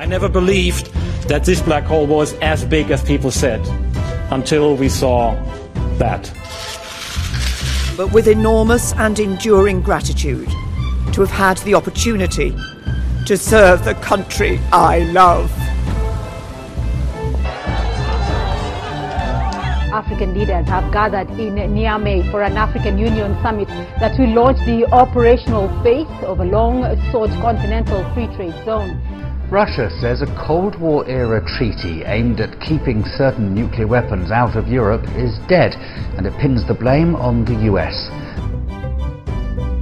I never believed that this black hole was as big as people said until we saw that. But with enormous and enduring gratitude to have had the opportunity to serve the country I love. African leaders have gathered in Niamey for an African Union summit that will launch the operational phase of a long-sought continental free trade zone. Russia says a Cold War era treaty aimed at keeping certain nuclear weapons out of Europe is dead, and it pins the blame on the US.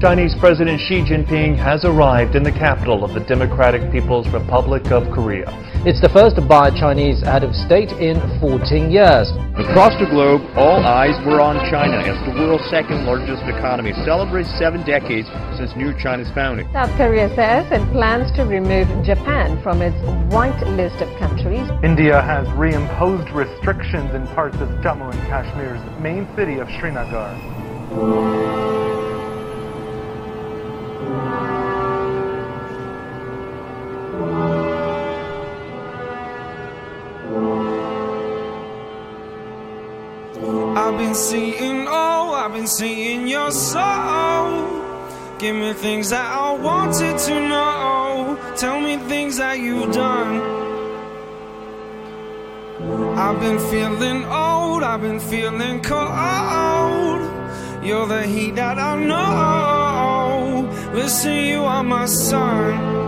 Chinese President Xi Jinping has arrived in the capital of the Democratic People's Republic of Korea. It's the first by a Chinese head of state in 14 years. Across the globe, all eyes were on China as the world's second largest economy celebrates seven decades since New China's founding. South Korea says it plans to remove Japan from its white list of countries. India has reimposed restrictions in parts of Jammu and Kashmir's main city of Srinagar. Been seeing, oh, I've been seeing your soul. Give me things that I wanted to know. Tell me things that you've done. I've been feeling old, I've been feeling cold. You're the heat that I know. Listen, you are my sun.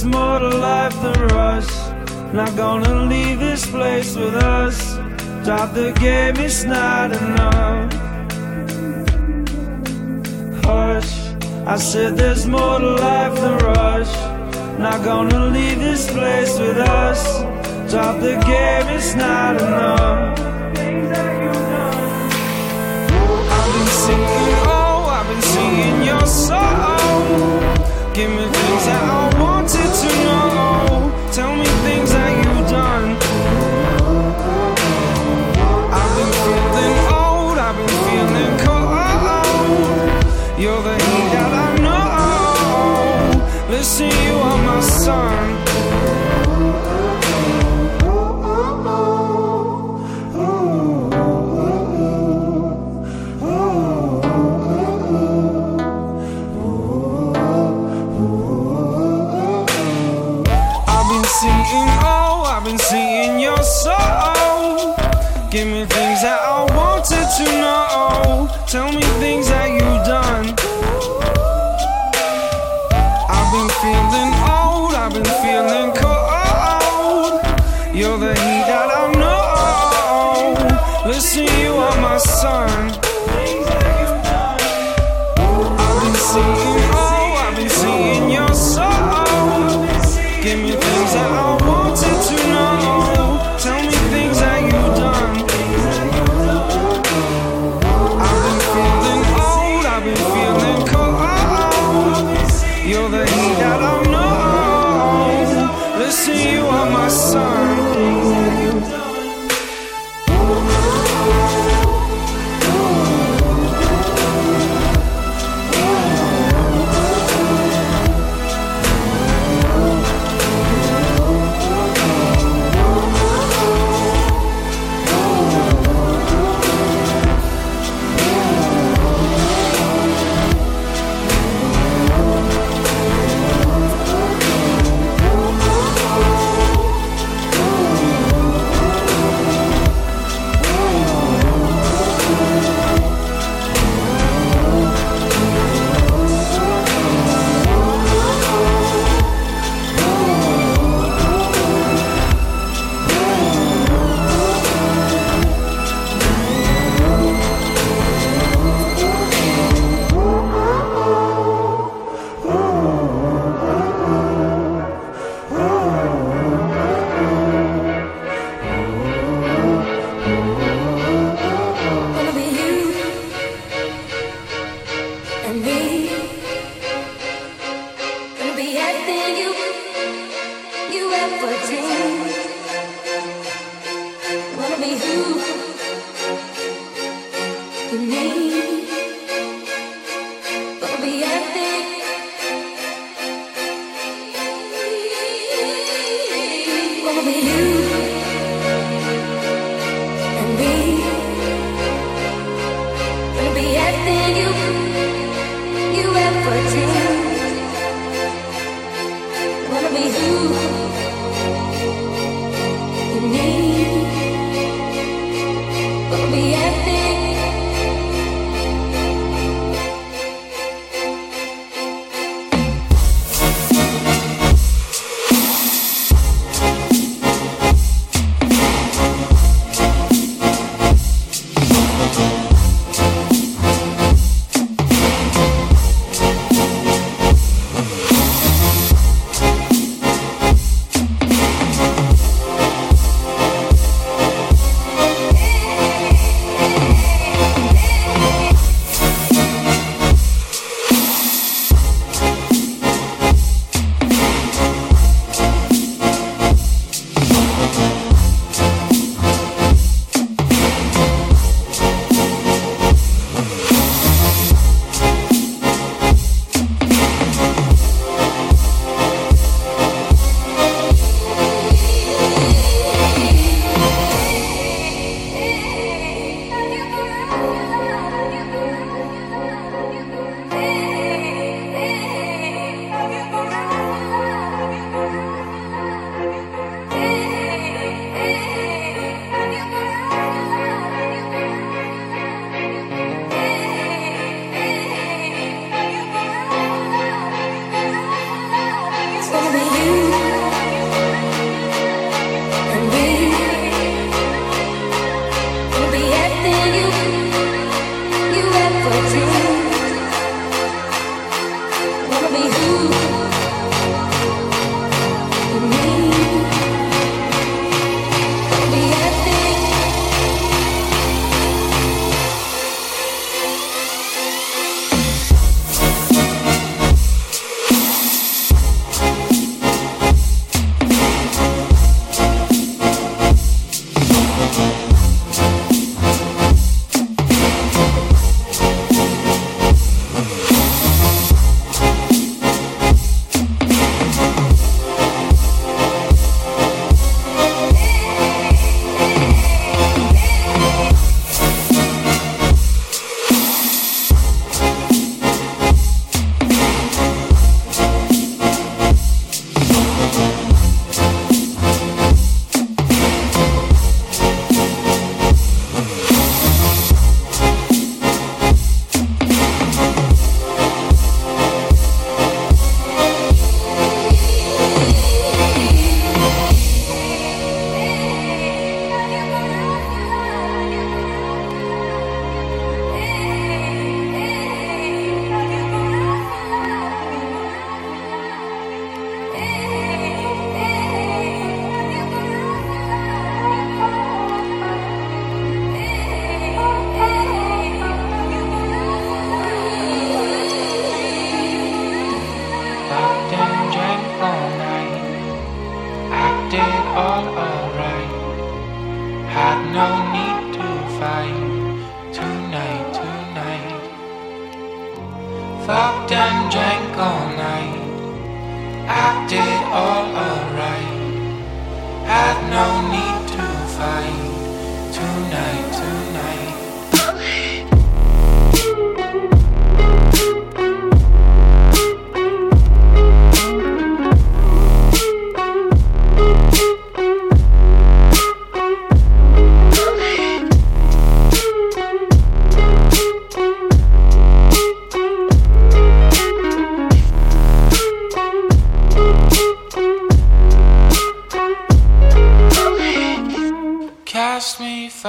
There's more to life than rush. Not gonna leave this place with us. Drop the game, it's not enough. Hush, I said there's more to life than rush. Not gonna leave this place with us. Drop the game, it's not enough. I've been singing, oh, I've been singing your song. Give me things that I wanted to know. Tell me things that you've done. I've been feeling old, I've been feeling cold. You're the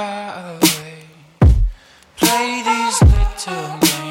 far away. Play these little games.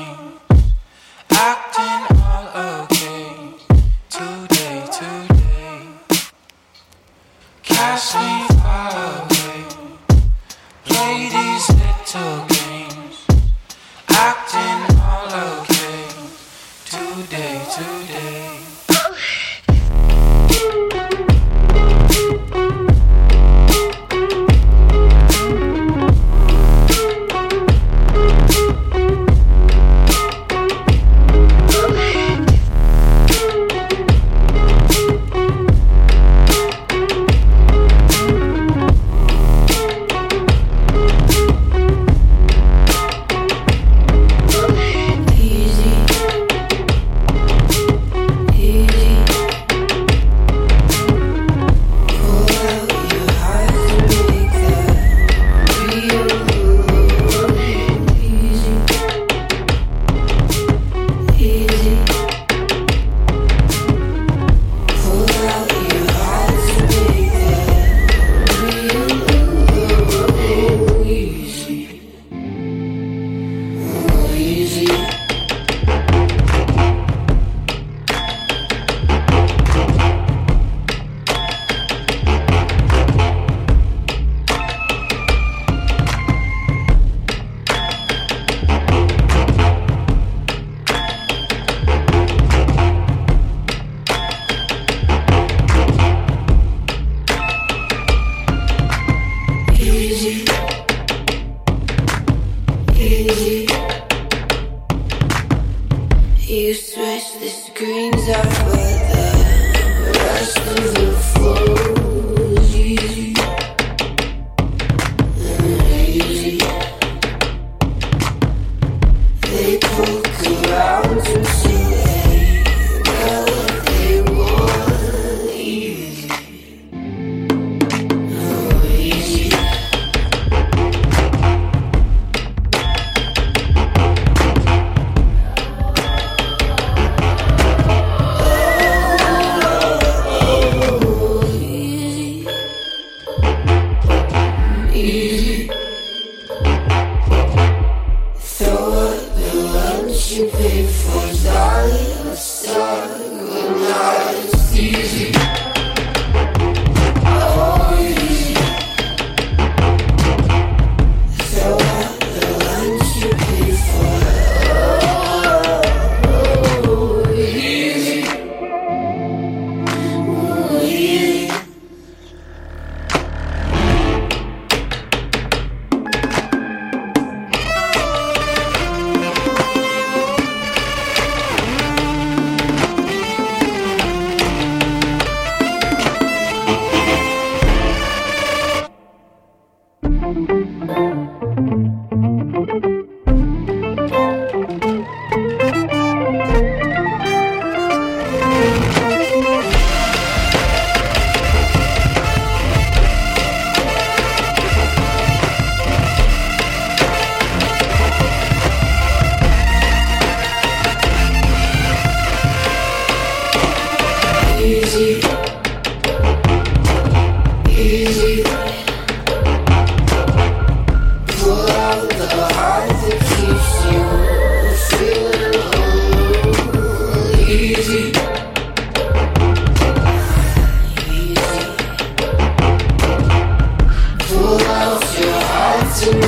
To make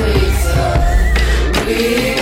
the real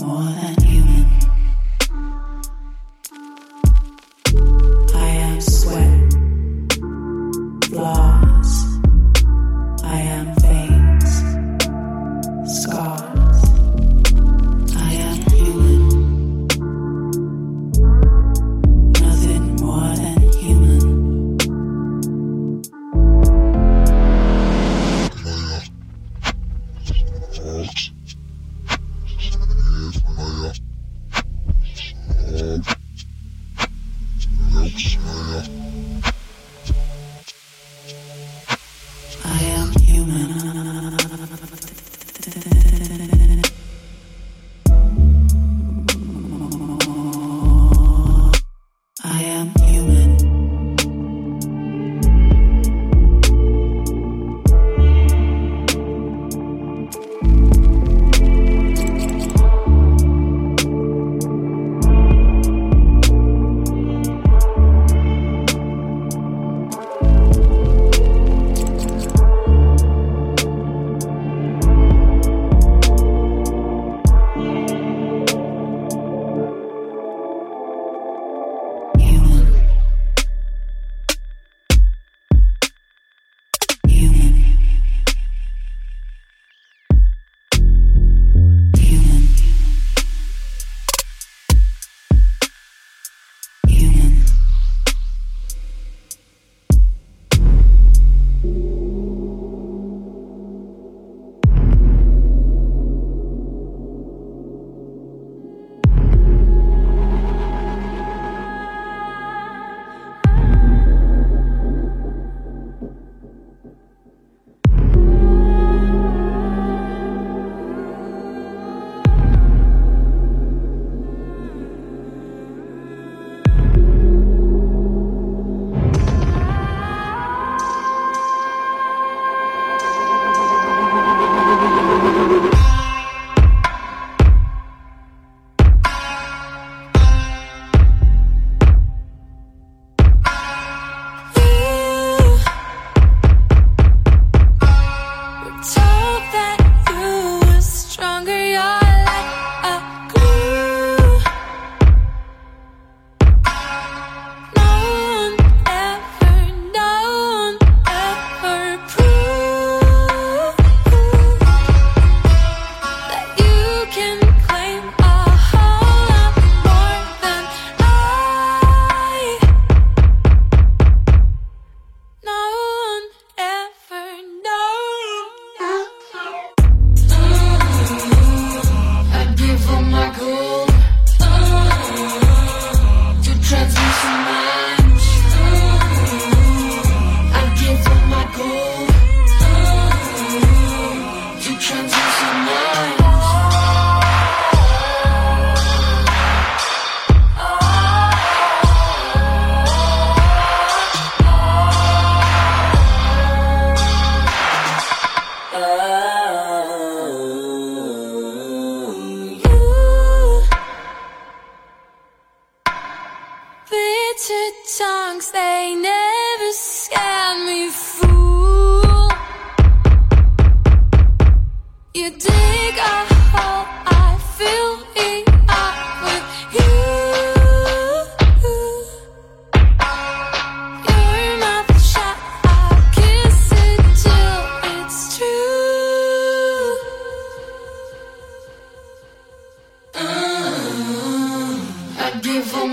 more than human.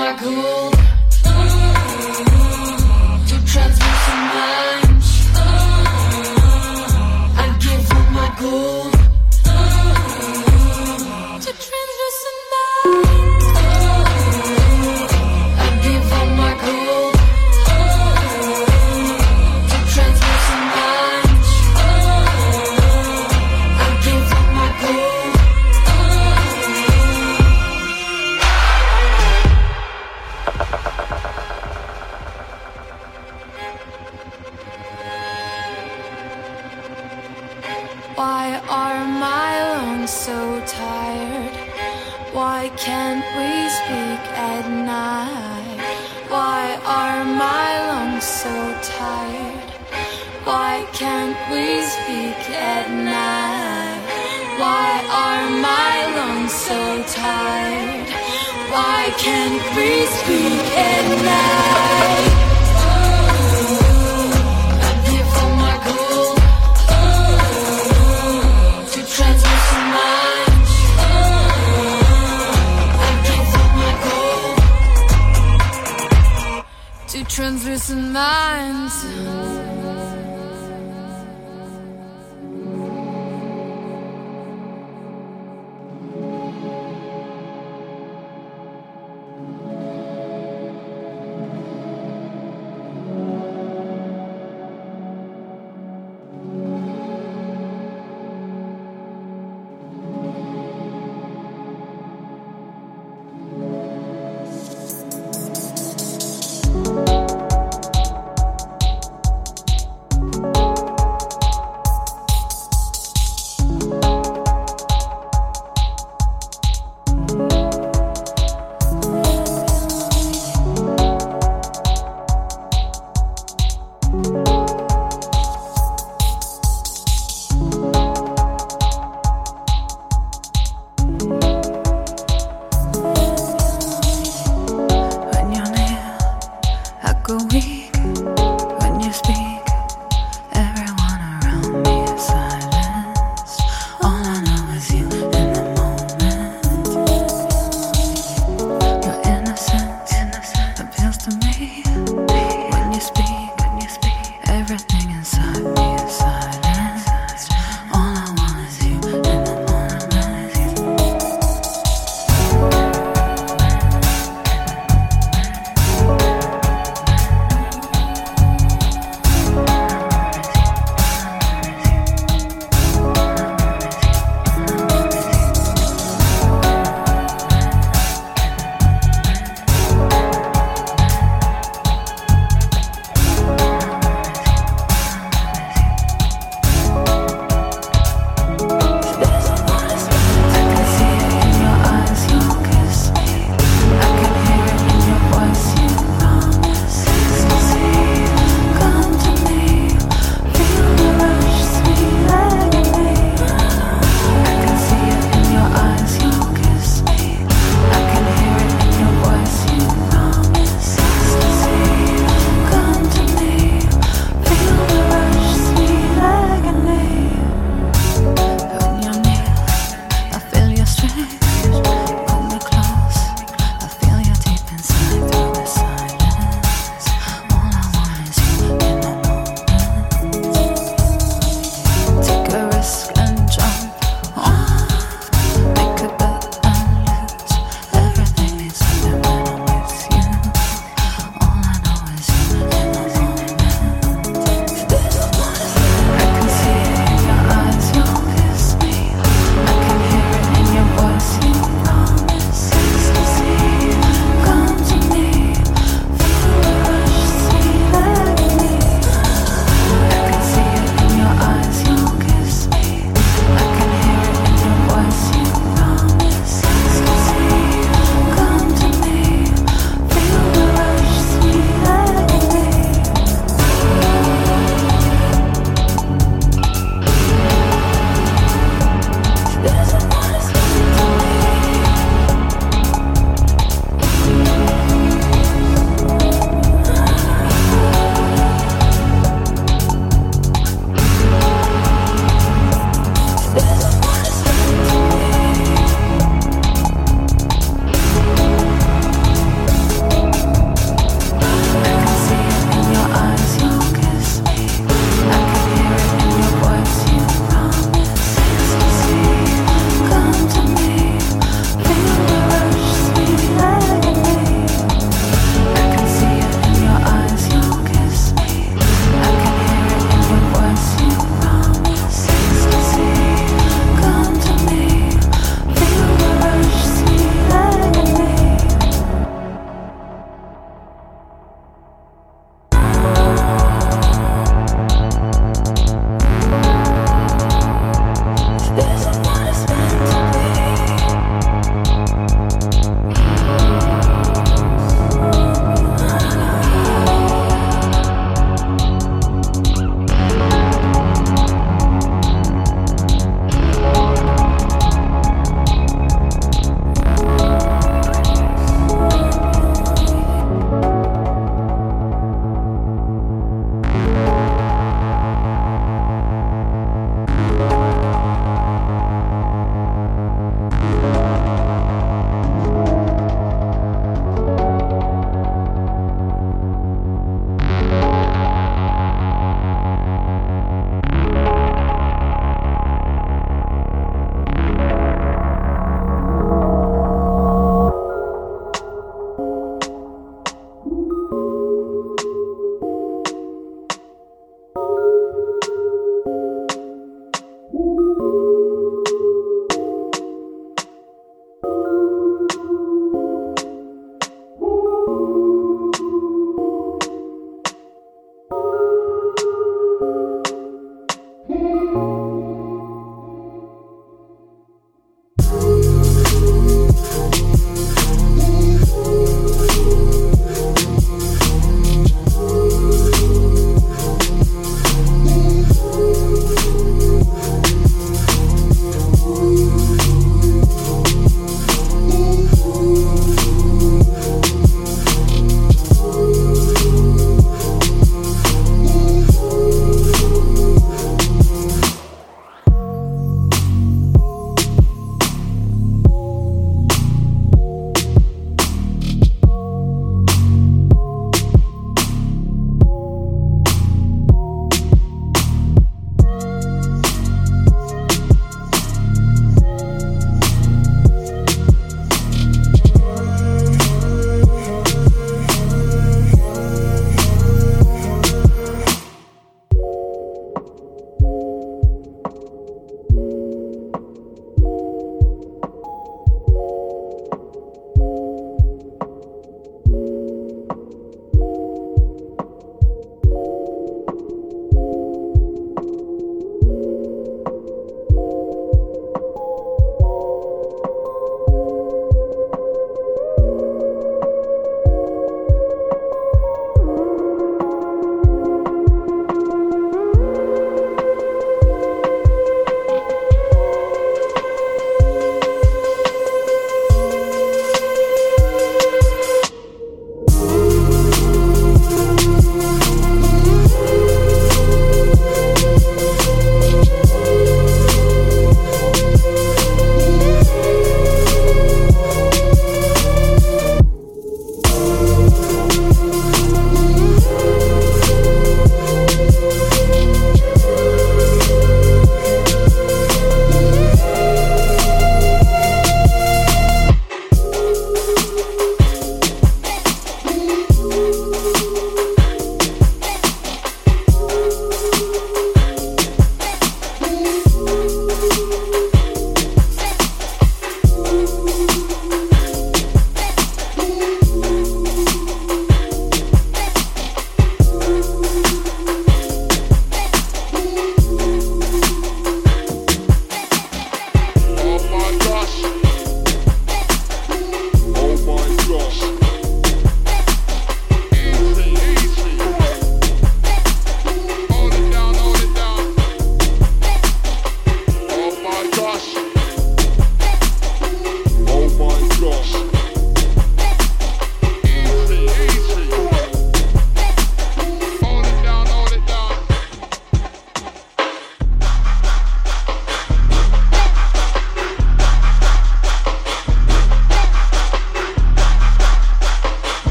My gold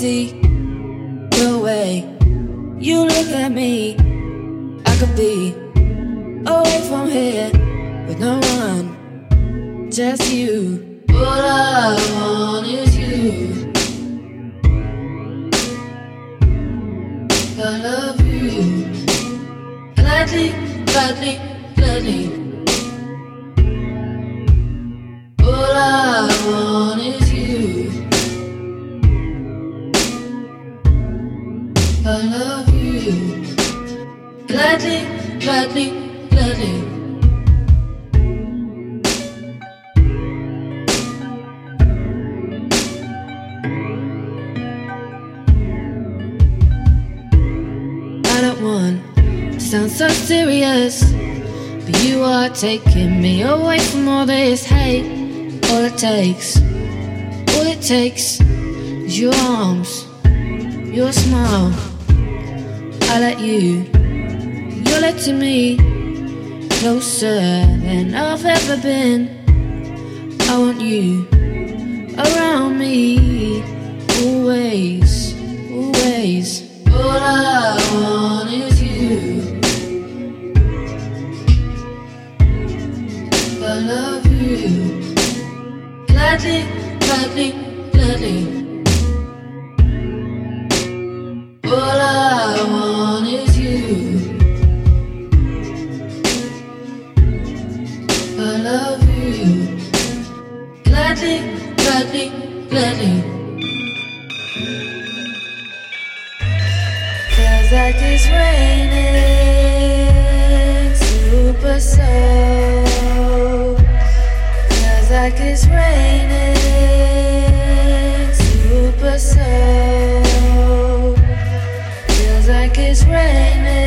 see the way you look at me. I could be away from here with no one, just you. What I want is you. I love you. Gladly, gladly. Taking me away from all this hate. All it takes, all it takes is your arms, your smile. I let you, you're letting me closer than I've ever been. I want you around me, always, always. All I want is love you. Gladly, gladly, gladly. All I want is you. I love you. Gladly, gladly, gladly. Feels like it's raining, it's raining, super. Feels like it's raining,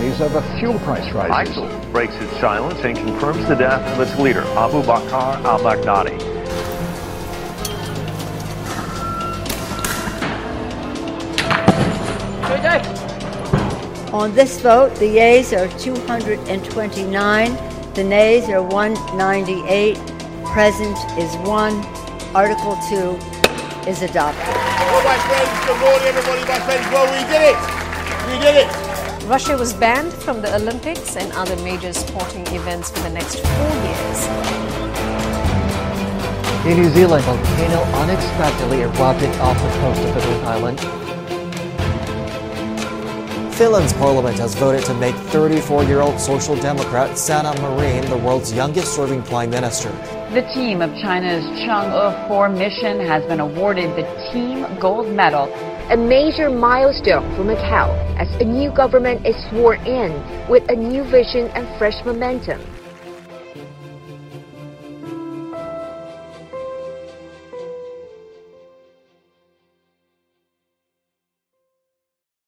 widespread rallies over fuel price rises. ISIL breaks its silence and confirms the death of its leader, Abu Bakr al-Baghdadi. On this vote, the yeas are 229, the nays are 198, present is 1. Article 2 is adopted. Well, my friends, good morning, everybody. My friends, well, we did it. We did it. Russia was banned from the Olympics and other major sporting events for the next four years. In New Zealand, volcano unexpectedly erupted off the coast of Fiddle Island. Finland's parliament has voted to make 34 year old Social Democrat Sanna Marin the world's youngest serving prime minister. The team of China's Chang'e 4 mission has been awarded the Team Gold Medal. A major milestone for Macau as a new government is sworn in with a new vision and fresh momentum.